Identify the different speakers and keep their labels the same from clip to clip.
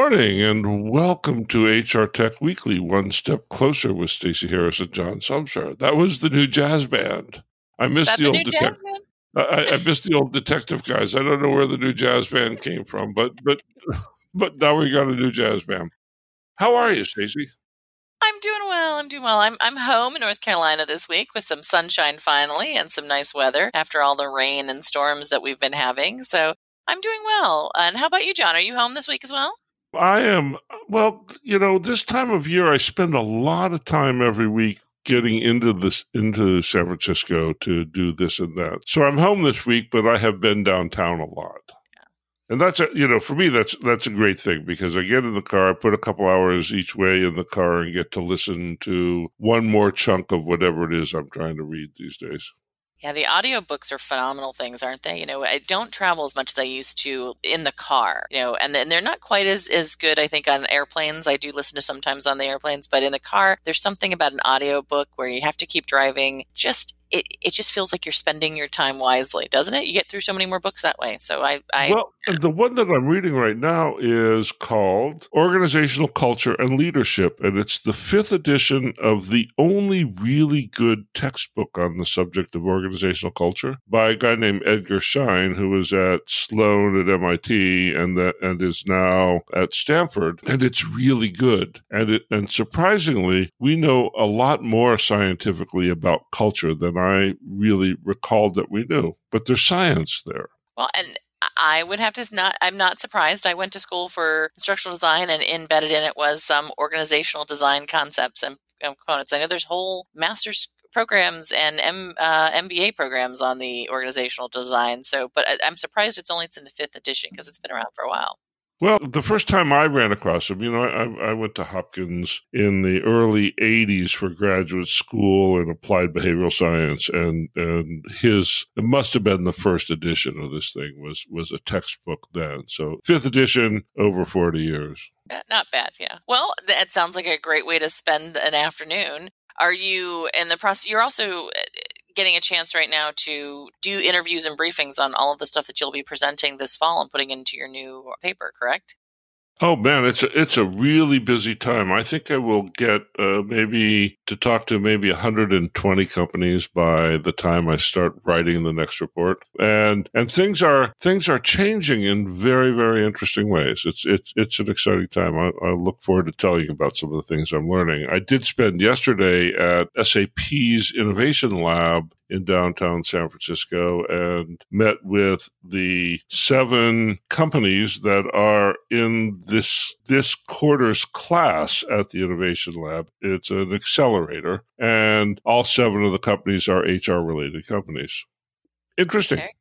Speaker 1: morning and welcome to HR Tech Weekly, One Step Closer with Stacey Harris and John Sumser. That was the new jazz band. I missed the,
Speaker 2: the
Speaker 1: old detective. I, I missed the old detective guys. I don't know where the new jazz band came from, but but but now we got a new jazz band. How are you, Stacey?
Speaker 2: I'm doing well. I'm doing well. I'm I'm home in North Carolina this week with some sunshine finally and some nice weather after all the rain and storms that we've been having. So I'm doing well. And how about you, John? Are you home this week as well?
Speaker 1: I am. Well, you know, this time of year, I spend a lot of time every week getting into this into San Francisco to do this and that. So I'm home this week, but I have been downtown a lot. And that's a, you know, for me, that's that's a great thing because I get in the car, I put a couple hours each way in the car, and get to listen to one more chunk of whatever it is I'm trying to read these days.
Speaker 2: Yeah, the audiobooks are phenomenal things, aren't they? You know, I don't travel as much as I used to in the car, you know, and, and they're not quite as, as good, I think, on airplanes. I do listen to sometimes on the airplanes, but in the car, there's something about an audiobook where you have to keep driving just it, it just feels like you're spending your time wisely, doesn't it? You get through so many more books that way. So I, I
Speaker 1: well, yeah. the one that I'm reading right now is called Organizational Culture and Leadership, and it's the fifth edition of the only really good textbook on the subject of organizational culture by a guy named Edgar Schein, who was at Sloan at MIT and that and is now at Stanford, and it's really good. And it and surprisingly, we know a lot more scientifically about culture than I really recalled that we knew. But there's science there.
Speaker 2: Well, and I would have to not. I'm not surprised. I went to school for instructional design, and embedded in it was some organizational design concepts and components. I know there's whole master's programs and M, uh, MBA programs on the organizational design. So, but I, I'm surprised it's only it's in the fifth edition because it's been around for a while.
Speaker 1: Well, the first time I ran across him, you know, I, I, went to Hopkins in the early '80s for graduate school in applied behavioral science, and and his it must have been the first edition of this thing was was a textbook then. So fifth edition, over forty years.
Speaker 2: Yeah, not bad, yeah. Well, that sounds like a great way to spend an afternoon. Are you in the process? You're also uh, getting a chance right now to do interviews and briefings on all of the stuff that you'll be presenting this fall and putting into your new paper, correct?
Speaker 1: Oh man, it's a, it's a really busy time. I think I will get uh, maybe to talk to maybe 120 companies by the time I start writing the next report. And and things are things are changing in very very interesting ways. It's it's it's an exciting time. I, I look forward to telling you about some of the things I'm learning. I did spend yesterday at SAP's Innovation Lab in downtown San Francisco and met with the seven companies that are in this this quarter's class at the Innovation Lab. It's an accelerator, and all seven of the companies are HR related companies. Interesting. Okay.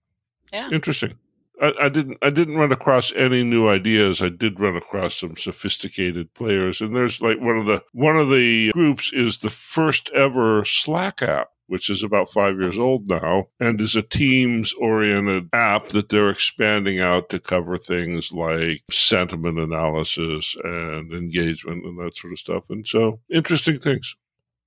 Speaker 2: Yeah.
Speaker 1: Interesting. I, I, didn't I didn't run across any new ideas. I did run across some sophisticated players. And there's like one of the one of the groups is the first ever Slack app which is about five years old now, and is a Teams oriented app that they're expanding out to cover things like sentiment analysis and engagement and that sort of stuff. And so, interesting things.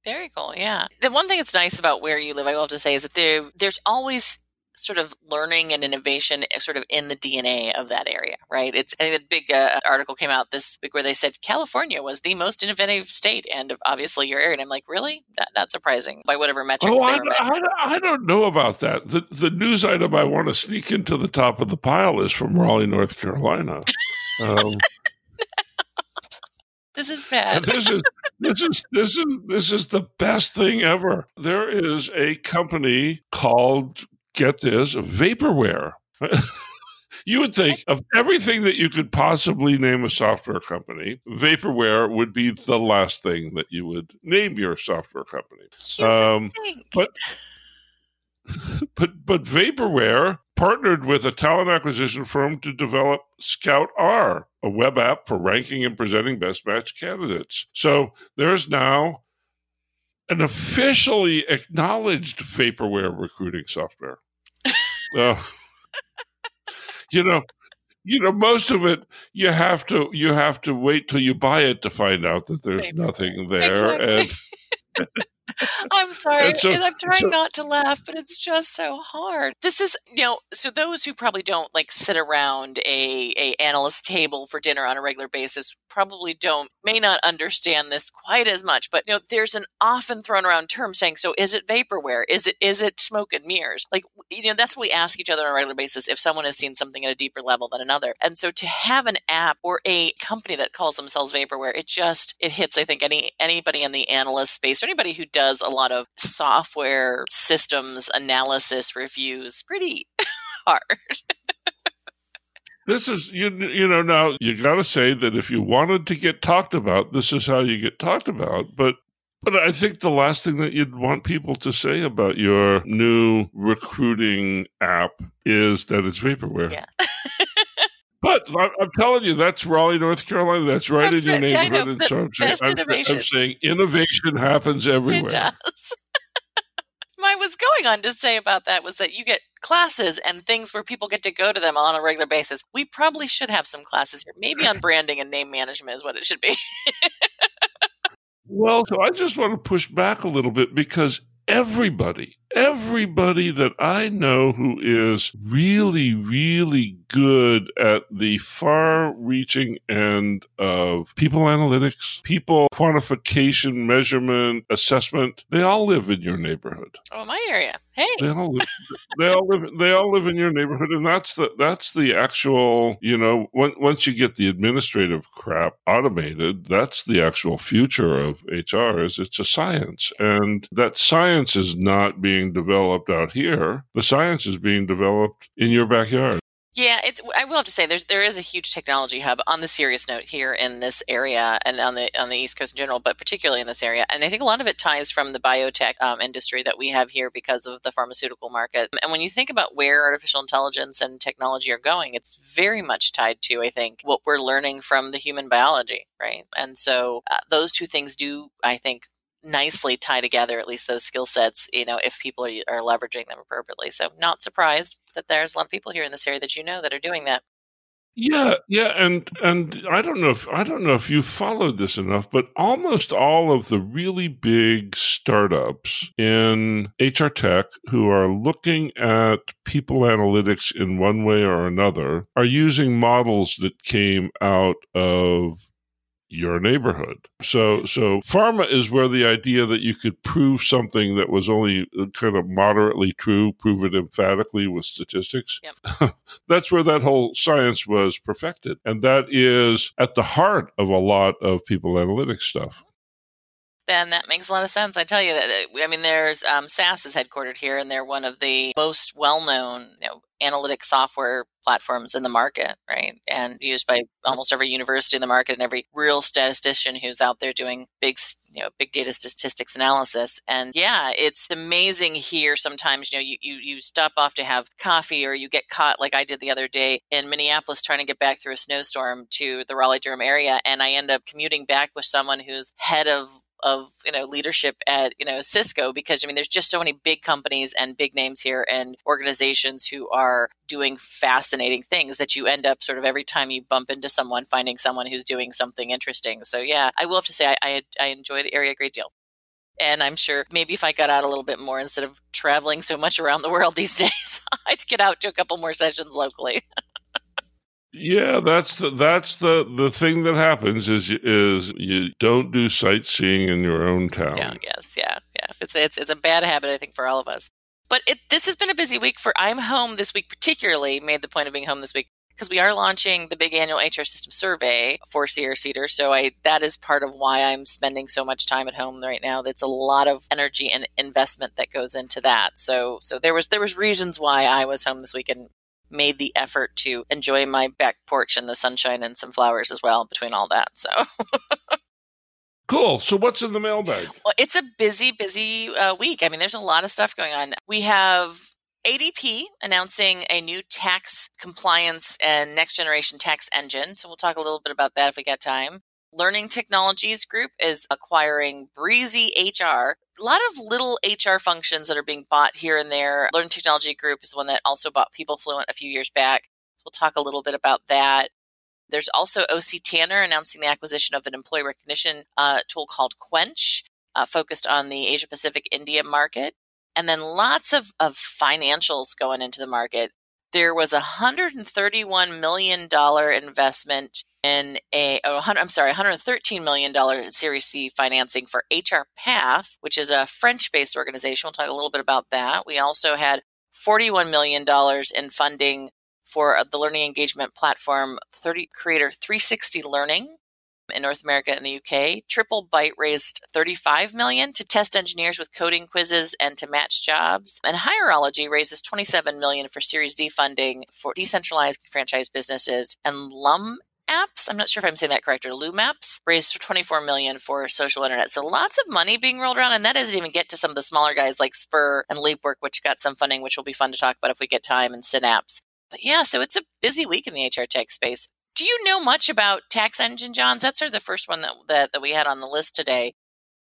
Speaker 2: Very cool. Yeah. The one thing that's nice about where you live, I will have to say, is that there there's always sort of learning and innovation eh, sort of in the DNA of that area, right? It's I think a big uh, article came out this week where they said California was the most innovative state, and obviously your area. And I'm like, really? Not, not surprising by whatever metrics.
Speaker 1: Oh, I, I, I, don't know about that. The the news item I want to sneak into the top of the pile is from Raleigh, North Carolina. Um,
Speaker 2: this is bad.
Speaker 1: this is this is this is this is the best thing ever. There is a company called get this vaporware. you would think of everything that you could possibly name a software company, vaporware would be the last thing that you would name your software company.
Speaker 2: Um,
Speaker 1: but but but vaporware partnered with a talent acquisition firm to develop Scout R, a web app for ranking and presenting best match candidates. So there's now an officially acknowledged vaporware recruiting software. uh, you know, you know, most of it you have to you have to wait till you buy it to find out that there's Vapor. nothing there,
Speaker 2: exactly.
Speaker 1: and
Speaker 2: I'm sorry. So, I'm trying so, not to laugh, but it's just so hard. This is, you know, so those who probably don't like sit around a, a analyst table for dinner on a regular basis probably don't may not understand this quite as much. But you know, there's an often thrown around term saying, so is it vaporware? Is it is it smoke and mirrors? Like you know, that's what we ask each other on a regular basis if someone has seen something at a deeper level than another. And so to have an app or a company that calls themselves vaporware, it just it hits, I think, any anybody in the analyst space or anybody who does a lot of software systems analysis reviews pretty hard.
Speaker 1: this is you you know now you got to say that if you wanted to get talked about this is how you get talked about but but I think the last thing that you'd want people to say about your new recruiting app is that it's vaporware.
Speaker 2: Yeah.
Speaker 1: But I'm telling you, that's Raleigh, North Carolina. That's right that's in your right. neighborhood. and so I'm saying, I'm, I'm saying, innovation happens everywhere. It
Speaker 2: does. I was going on to say about that was that you get classes and things where people get to go to them on a regular basis. We probably should have some classes here. Maybe on branding and name management is what it should be.
Speaker 1: well, so I just want to push back a little bit because everybody, everybody that I know who is really, really good at the far reaching end of people analytics, people quantification, measurement, assessment, they all live in your neighborhood.
Speaker 2: Oh, my area. Hey.
Speaker 1: They all live, they all live they all live in your neighborhood and that's the that's the actual, you know, when, once you get the administrative crap automated, that's the actual future of HR is it's a science and that science is not being developed out here. The science is being developed in your backyard.
Speaker 2: Yeah, it's, I will have to say there's there is a huge technology hub on the serious note here in this area and on the on the East Coast in general, but particularly in this area. And I think a lot of it ties from the biotech um, industry that we have here because of the pharmaceutical market. And when you think about where artificial intelligence and technology are going, it's very much tied to I think what we're learning from the human biology, right? And so uh, those two things do I think nicely tie together at least those skill sets you know if people are, are leveraging them appropriately. So not surprised that there's a lot of people here in this area that you know that are doing that.
Speaker 1: Yeah yeah and and i don't know if i don't know if you followed this enough but almost all of the really big startups in hr tech who are looking at people analytics in one way or another are using models that came out of your neighborhood. So, so pharma is where the idea that you could prove something that was only uh, kind of moderately true, prove it emphatically with statistics. Yep. That's where that whole science was perfected. And that is at the heart of a lot of people analytics stuff
Speaker 2: then that makes a lot of sense. I tell you that. I mean, there's um, SAS is headquartered here, and they're one of the most well-known you know, analytic software platforms in the market, right? And used by almost every university in the market and every real statistician who's out there doing big, you know, big data statistics analysis. And yeah, it's amazing here. Sometimes, you know, you, you, you stop off to have coffee or you get caught like I did the other day in Minneapolis trying to get back through a snowstorm to the Raleigh Durham area. And I end up commuting back with someone who's head of of you know leadership at you know Cisco because I mean there's just so many big companies and big names here and organizations who are doing fascinating things that you end up sort of every time you bump into someone finding someone who's doing something interesting. So yeah, I will have to say I I, I enjoy the area a great deal. And I'm sure maybe if I got out a little bit more instead of traveling so much around the world these days, I'd get out to a couple more sessions locally.
Speaker 1: Yeah, that's the, that's the the thing that happens is is you don't do sightseeing in your own town.
Speaker 2: Yeah, yes, yeah, yeah. It's it's it's a bad habit, I think, for all of us. But it, this has been a busy week for. I'm home this week, particularly made the point of being home this week because we are launching the big annual HR system survey for Sierra Cedar. So I that is part of why I'm spending so much time at home right now. That's a lot of energy and investment that goes into that. So so there was there was reasons why I was home this week and made the effort to enjoy my back porch and the sunshine and some flowers as well between all that. So.
Speaker 1: Cool. So, what's in the mailbag?
Speaker 2: Well, it's a busy, busy uh, week. I mean, there's a lot of stuff going on. We have ADP announcing a new tax compliance and next generation tax engine. So, we'll talk a little bit about that if we get time. Learning Technologies Group is acquiring Breezy HR. A lot of little HR functions that are being bought here and there. Learning Technology Group is one that also bought PeopleFluent a few years back. So we'll talk a little bit about that. There's also OC Tanner announcing the acquisition of an employee recognition uh, tool called Quench. uh, focused on the Asia Pacific India market. And then lots of, of financials going into the market. There was a $131 million investment in a, oh, I'm sorry, $113 million Series C financing for HR Path, which is a French based organization. We'll talk a little bit about that. We also had $41 million in funding for the learning engagement platform 30 Creator 360 Learning in North America and the UK. Triplebyte raised 35 million to test engineers with coding quizzes and to match jobs. And Hirology raises 27 million for Series D funding for decentralized franchise businesses. And Lum apps. I'm not sure if I'm saying that correct. Or LumApps raised 24 million for social internet. So lots of money being rolled around, and that doesn't even get to some of the smaller guys like Spur and Leapwork, which got some funding, which will be fun to talk about if we get time, and Synapse. But yeah, so it's a busy week in the HR tech space. Do you know much about TaxEngine, Johns? That's sort of the first one that, that, that we had on the list today.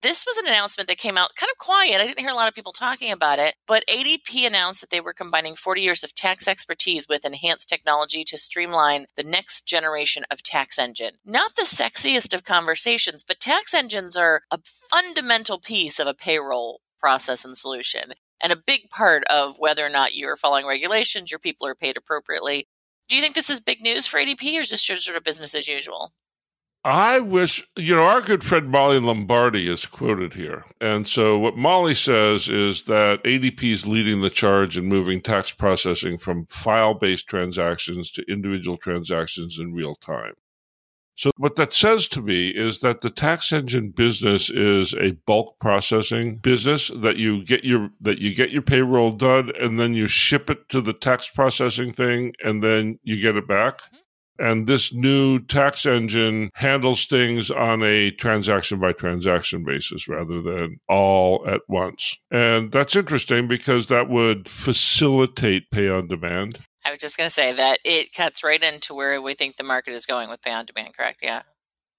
Speaker 2: This was an announcement that came out kind of quiet. I didn't hear a lot of people talking about it, but ADP announced that they were combining 40 years of tax expertise with enhanced technology to streamline the next generation of TaxEngine. Not the sexiest of conversations, but tax engines are a fundamental piece of a payroll process and solution and a big part of whether or not you're following regulations, your people are paid appropriately. Do you think this is big news for ADP or is this just sort of business as usual?
Speaker 1: I wish, you know, our good friend Molly Lombardi is quoted here. And so what Molly says is that ADP is leading the charge in moving tax processing from file based transactions to individual transactions in real time. So what that says to me is that the tax engine business is a bulk processing business that you get your that you get your payroll done and then you ship it to the tax processing thing and then you get it back. Mm-hmm. And this new tax engine handles things on a transaction by transaction basis rather than all at once. And that's interesting because that would facilitate pay on demand.
Speaker 2: I was just going to say that it cuts right into where we think the market is going with pay on demand, correct? Yeah.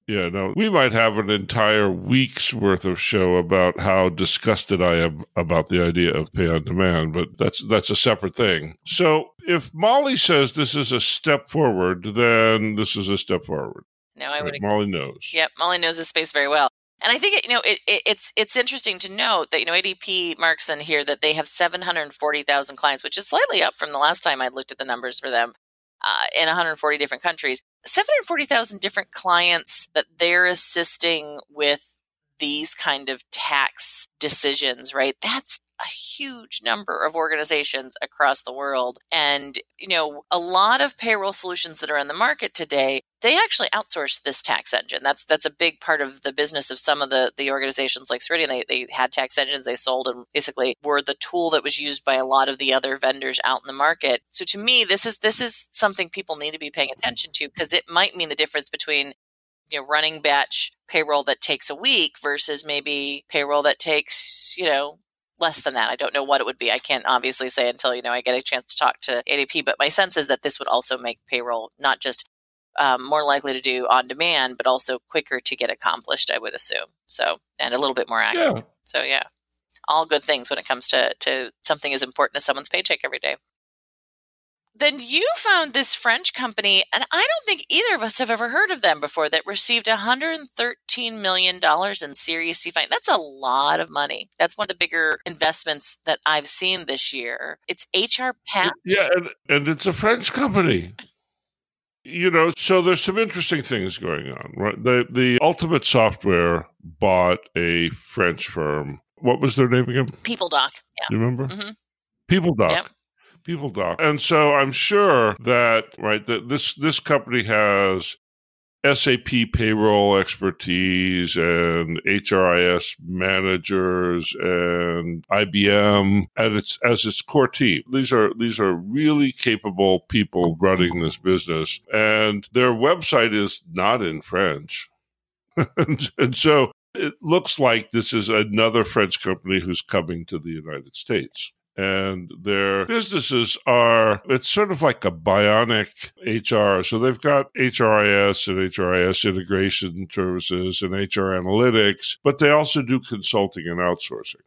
Speaker 1: Yeah, no, we might have an entire week's worth of show about how disgusted I am about the idea of pay on demand, but that's that's a separate thing. So if Molly says this is a step forward, then this is a step forward.
Speaker 2: No, I would. Right?
Speaker 1: Molly knows.
Speaker 2: Yep, Molly knows the space very well. And I think you know it, it, it's it's interesting to note that you know ADP marks in here that they have 740,000 clients, which is slightly up from the last time I looked at the numbers for them uh, in 140 different countries. 740,000 different clients that they're assisting with these kind of tax decisions, right? That's a huge number of organizations across the world. And, you know, a lot of payroll solutions that are in the market today, they actually outsource this tax engine. That's that's a big part of the business of some of the, the organizations like Ceridian. They, they had tax engines they sold and basically were the tool that was used by a lot of the other vendors out in the market. So to me, this is this is something people need to be paying attention to because it might mean the difference between you know running batch payroll that takes a week versus maybe payroll that takes you know less than that. I don't know what it would be. I can't obviously say until you know I get a chance to talk to ADP. But my sense is that this would also make payroll not just um, more likely to do on demand, but also quicker to get accomplished. I would assume so, and a little bit more accurate. Yeah. So yeah, all good things when it comes to to something as important as someone's paycheck every day then you found this French company, and I don't think either of us have ever heard of them before, that received $113 million in Series C funding. That's a lot of money. That's one of the bigger investments that I've seen this year. It's HR Path.
Speaker 1: Yeah, and, and it's a French company. You know, so there's some interesting things going on, right? The the Ultimate Software bought a French firm. What was their name again?
Speaker 2: PeopleDoc. Yeah.
Speaker 1: You remember? Mm-hmm. PeopleDoc. Yep PeopleDoc. And so I'm sure that right that this this company has SAP payroll expertise and HRIS managers and IBM at its as its core team. These are these are really capable people running this business, and their website is not in French, and, and so it looks like this is another French company who's coming to the United States and their businesses are it's sort of like a bionic HR. So they've got HRIS and HRIS integration services and HR analytics, but they also do consulting and outsourcing.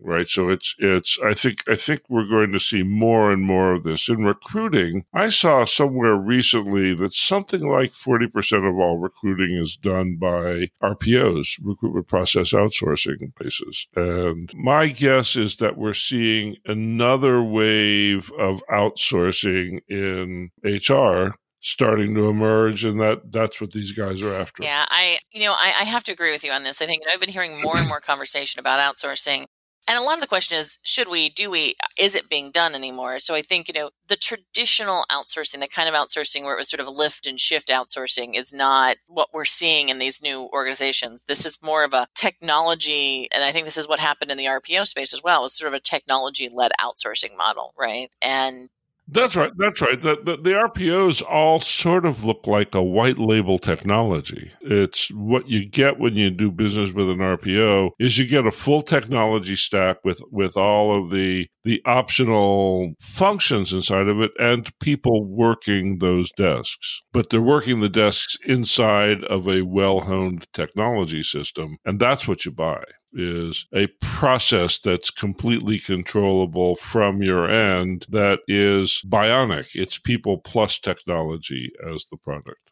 Speaker 1: Right? So it's it's I think I think we're going to see more and more of this in recruiting. I saw somewhere recently that something like 40% of all recruiting is done by RPOs, recruitment process outsourcing places. And my guess is that we're seeing another wave of outsourcing in HR starting to emerge and that that's what these guys are after
Speaker 2: yeah i you know I, I, have to agree with you on this i think i've been hearing more and more conversation about outsourcing and a lot of the question is should we do we is it being done anymore? So i think you know the traditional outsourcing the kind of outsourcing where it was sort of lift and shift outsourcing is not what we're seeing in these new organizations. This is more of a technology and i think this is what happened in the rpo space as well it's sort of a technology led outsourcing model right? And
Speaker 1: that's right. That's right. The, the, the RPOs all sort of look like a white label technology. It's what you get when you do business with an RPO is you get a full technology stack with with all of the the optional functions inside of it and people working those desks. But they're working the desks inside of a well-honed technology system, and that's what you buy is a process that's completely controllable from your end that is bionic. It's people plus technology as the product.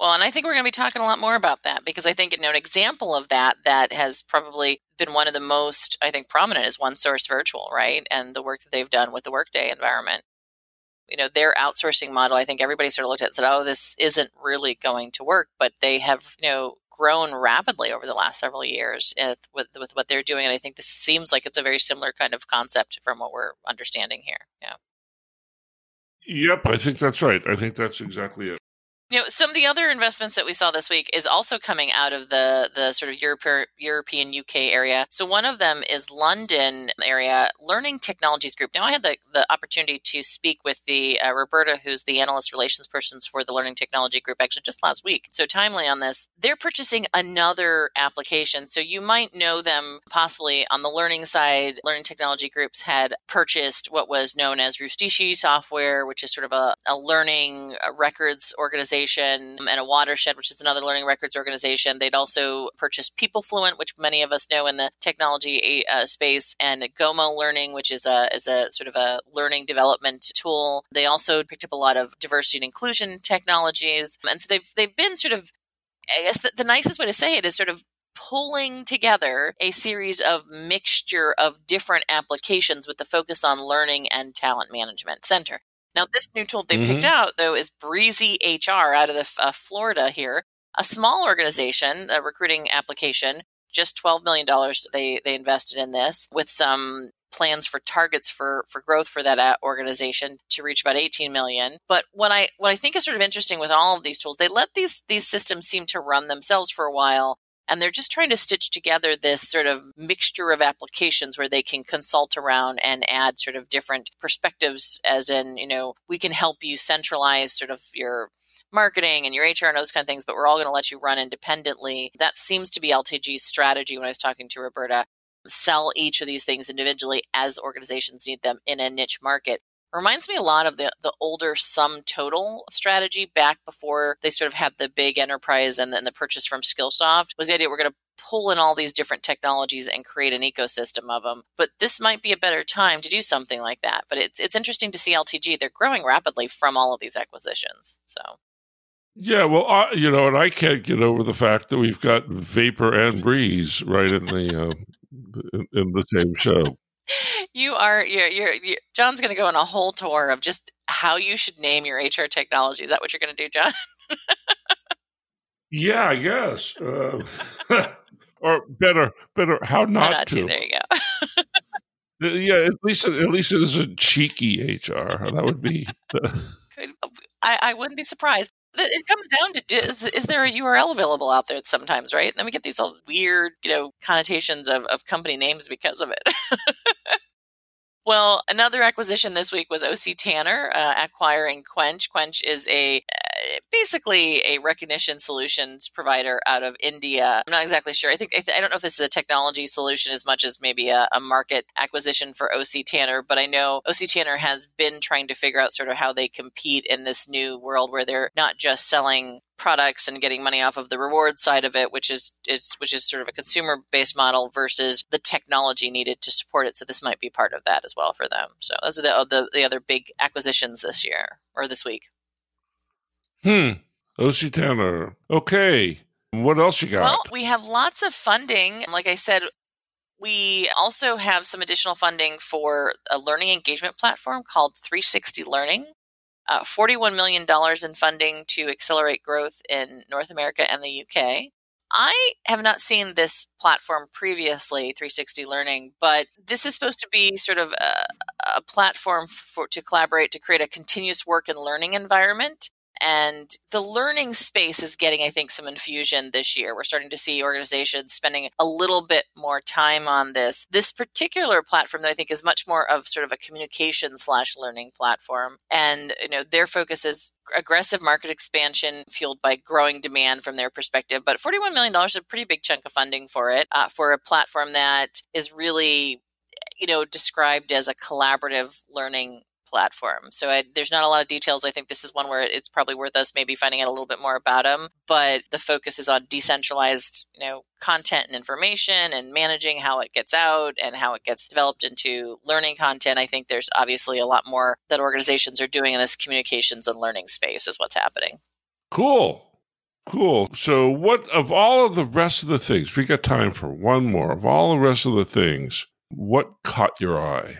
Speaker 2: Well, and I think we're going to be talking a lot more about that because I think you know, an example of that that has probably been one of the most, I think, prominent is OneSource Virtual, right? And the work that they've done with the Workday environment. You know, their outsourcing model, I think everybody sort of looked at and said, oh, this isn't really going to work. But they have, you know, grown rapidly over the last several years with with what they're doing, and I think this seems like it's a very similar kind of concept from what we're understanding here. Yeah.
Speaker 1: Yep, I think that's right. I think that's exactly it.
Speaker 2: You know, some of the other investments that we saw this week is also coming out of the the sort of Europe, European UK area. So one of them is London area Learning Technologies Group. Now I had the, the opportunity to speak with the uh, Roberta, who's the analyst relations person for the Learning Technology Group, actually just last week. So timely on this. They're purchasing another application. So you might know them possibly on the learning side. Learning Technology Groups had purchased what was known as Rustici software, which is sort of a, a learning records organization organization and a watershed, which is another learning records organization. They'd also purchased PeopleFluent, which many of us know in the technology uh, space, and Gomo Learning, which is a is a sort of a learning development tool. They also picked up a lot of diversity and inclusion technologies, and so they've they've been sort of I guess the, the nicest way to say it is sort of pulling together a series of mixture of different applications with the focus on learning and talent management center. Now, this new tool they mm-hmm. picked out, though, is Breezy HR out of the, uh, Florida here, a small organization, a recruiting application, just $12 million they, they invested in this with some plans for targets for for growth for that uh, organization to reach about 18 million but what i what i think is sort of interesting with all of these tools they let these these systems seem to run themselves for a while and they're just trying to stitch together this sort of mixture of applications where they can consult around and add sort of different perspectives, as in, you know, we can help you centralize sort of your marketing and your HR and those kind of things, but we're all going to let you run independently. That seems to be LTG's strategy when I was talking to Roberta. Sell each of these things individually as organizations need them in a niche market reminds me a lot of the, the older SumTotal strategy back before they sort of had the big enterprise and then the purchase from Skillsoft was the idea we're going to pull in all these different technologies and create an ecosystem of them. But this might be a better time to do something like that. But it's it's interesting to see LTG. They're growing rapidly from all of these acquisitions. So
Speaker 1: yeah, well, uh, you know, and I can't get over the fact that we've got Vapor and Breeze right in the uh, in, in the same show
Speaker 2: you are you're, you're, you're John's going to go on a whole tour of just how you should name your HR technology. Is that what you're going to do, John?
Speaker 1: yeah, I guess. Uh, or better, better, how not,
Speaker 2: not
Speaker 1: to.
Speaker 2: to. There you go.
Speaker 1: yeah, at least at least it is a cheeky HR. That would be.
Speaker 2: I, I wouldn't be surprised it comes down to is, is, there a URL available out there sometimes, right? And then we get these all weird, you know, connotations of, of company names because of it. well, another acquisition this week was OC Tanner uh, acquiring Quench. Quench is a basically a recognition solutions provider out of India. I'm not exactly sure. I think I, don't know if this is a technology solution as much as maybe a, a market acquisition for OC Tanner, but I know OC Tanner has been trying to figure out sort of how they compete in this new world where they're not just selling products and getting money off of the reward side of it, which is, is which is sort of a consumer based model versus the technology needed to support it. So this might be part of that as well for them. So those are the the, the other big acquisitions this year or this week.
Speaker 1: Hmm. OC Tanner. Okay. What else you got?
Speaker 2: Well, we have lots of funding. Like I said, we also have some additional funding for a learning engagement platform called 360 Learning. Uh, $41 million in funding to accelerate growth in North America and the UK. I have not seen this platform previously, 360 Learning, but this is supposed to be sort of a, a platform for to collaborate to create a continuous work and learning environment and the learning space is getting, I think, some infusion this year. We're starting to see organizations spending a little bit more time on this. This particular platform, though, I think, is much more of sort of a communication slash learning platform. And, you know, their focus is aggressive market expansion fueled by growing demand from their perspective. But $41 million is a pretty big chunk of funding for it, uh, for a platform that is really you know described as a collaborative learning platform. So I, there's not a lot of details. I think this is one where it's probably worth us maybe finding out a little bit more about them. But the focus is on decentralized, you know, content and information and managing how it gets out and how it gets developed into learning content. I think there's obviously a lot more that organizations are doing in this communications and learning space is what's happening.
Speaker 1: Cool. Cool. So, what of all of the rest of the things, we got time for one more. Of all the rest of the things, what caught your eye?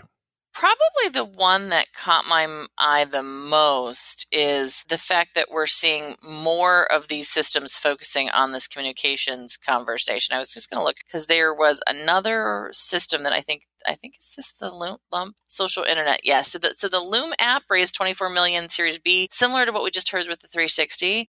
Speaker 2: Probably the one that caught my eye the most is the fact that we're seeing more of these systems focusing on this communications conversation. I was just going to look because there was another system that I think I think is this the Loom Lump social internet. Yes. So the, so the LumApps raised 24 million Series B, similar to what we just heard with the 360.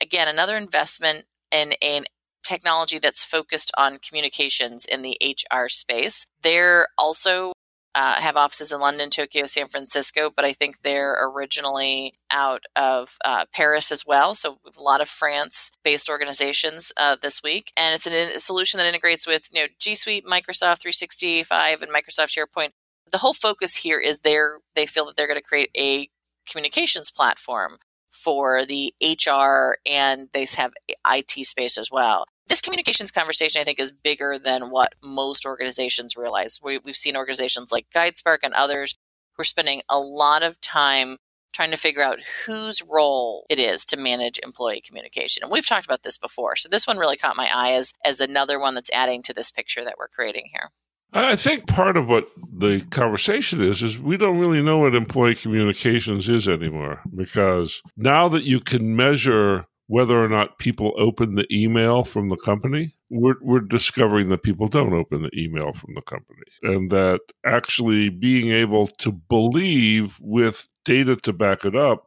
Speaker 2: Again, another investment in an technology that's focused on communications in the HR space. They're also uh, have offices in London, Tokyo, San Francisco, but I think they're originally out of uh, Paris as well. So a lot of France-based organizations uh, this week, and it's an, a solution that integrates with you know G Suite, Microsoft 365, and Microsoft SharePoint. The whole focus here is they're they feel that they're going to create a communications platform for the HR and they have IT space as well this communications conversation, I think, is bigger than what most organizations realize. We, have seen organizations like GuideSpark and others who are spending a lot of time trying to figure out whose role it is to manage employee communication. And we've talked about this before. So this one really caught my eye as, as another one that's adding to this picture that we're creating here.
Speaker 1: I think part of what the conversation is is we don't really know what employee communications is anymore because now that you can measure whether or not people open the email from the company, we're, we're discovering that people don't open the email from the company. And that actually being able to believe with data to back it up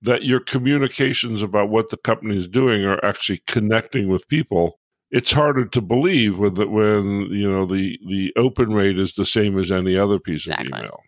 Speaker 1: that your communications about what the company is doing are actually connecting with people it's harder to believe when the, when you know the the open rate is the same as any other piece exactly. of email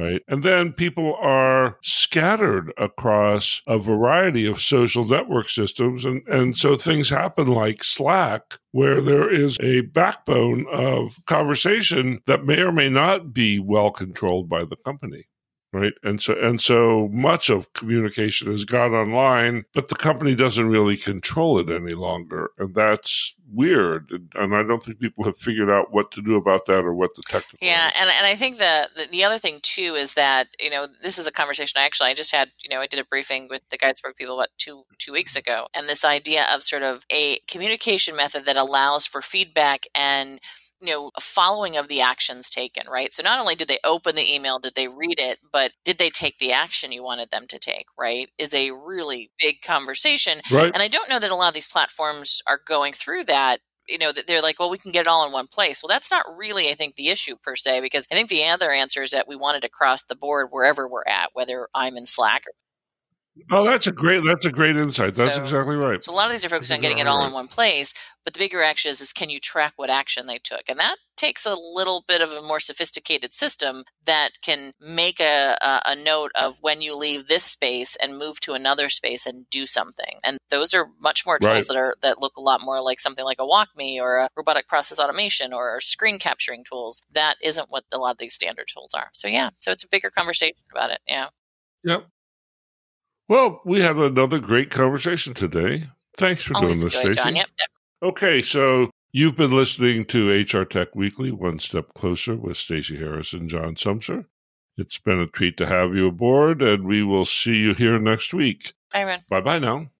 Speaker 1: right? And then people are scattered across a variety of social network systems. And, and so things happen like Slack, where there is a backbone of conversation that may or may not be well controlled by the company right? And so and so much of communication has gone online but the company doesn't really control it any longer and that's weird and i don't think people have figured out what to do about that or what the technical
Speaker 2: yeah and, and i think that the other thing too is that you know this is a conversation I actually i just had you know i did a briefing with the guidespark people about two two weeks ago and this idea of sort of a communication method that allows for feedback and you know a following of the actions taken right? So not only did they open the email did they read it but did they take the action you wanted them to take right? Is a really big conversation.
Speaker 1: Right.
Speaker 2: and i don't know that a lot of these platforms are going through that you know that they're like well we can get it all in one place. Well that's not really i think the issue per se because i think the other answer is that we wanted to cross the board wherever we're at whether i'm in slack or
Speaker 1: Oh, that's a great that's a great insight. That's
Speaker 2: So-
Speaker 1: exactly right.
Speaker 2: So a lot of these are focused
Speaker 1: That's
Speaker 2: on getting it all
Speaker 1: right.
Speaker 2: in one place, but the bigger action is, is can you track what action they took? And that takes a little bit of a more sophisticated system that can make a, a, a note of when you leave this space and move to another space and do something. And those are much more tools
Speaker 1: Right.
Speaker 2: that are that look a lot more like something like a WalkMe or a robotic process automation or screen capturing tools. That isn't what a lot of these standard tools are. So yeah, so it's a bigger conversation about it. Yeah.
Speaker 1: Yep. Well, we had another great conversation today. Thanks for
Speaker 2: Always
Speaker 1: doing this, Stacey.
Speaker 2: John. Yep.
Speaker 1: Okay, so you've been listening to HR Tech Weekly, One Step Closer with Stacey Harris and John Sumser. It's been a treat to have you aboard, and we will see you here next week.
Speaker 2: Byron.
Speaker 1: Bye bye now.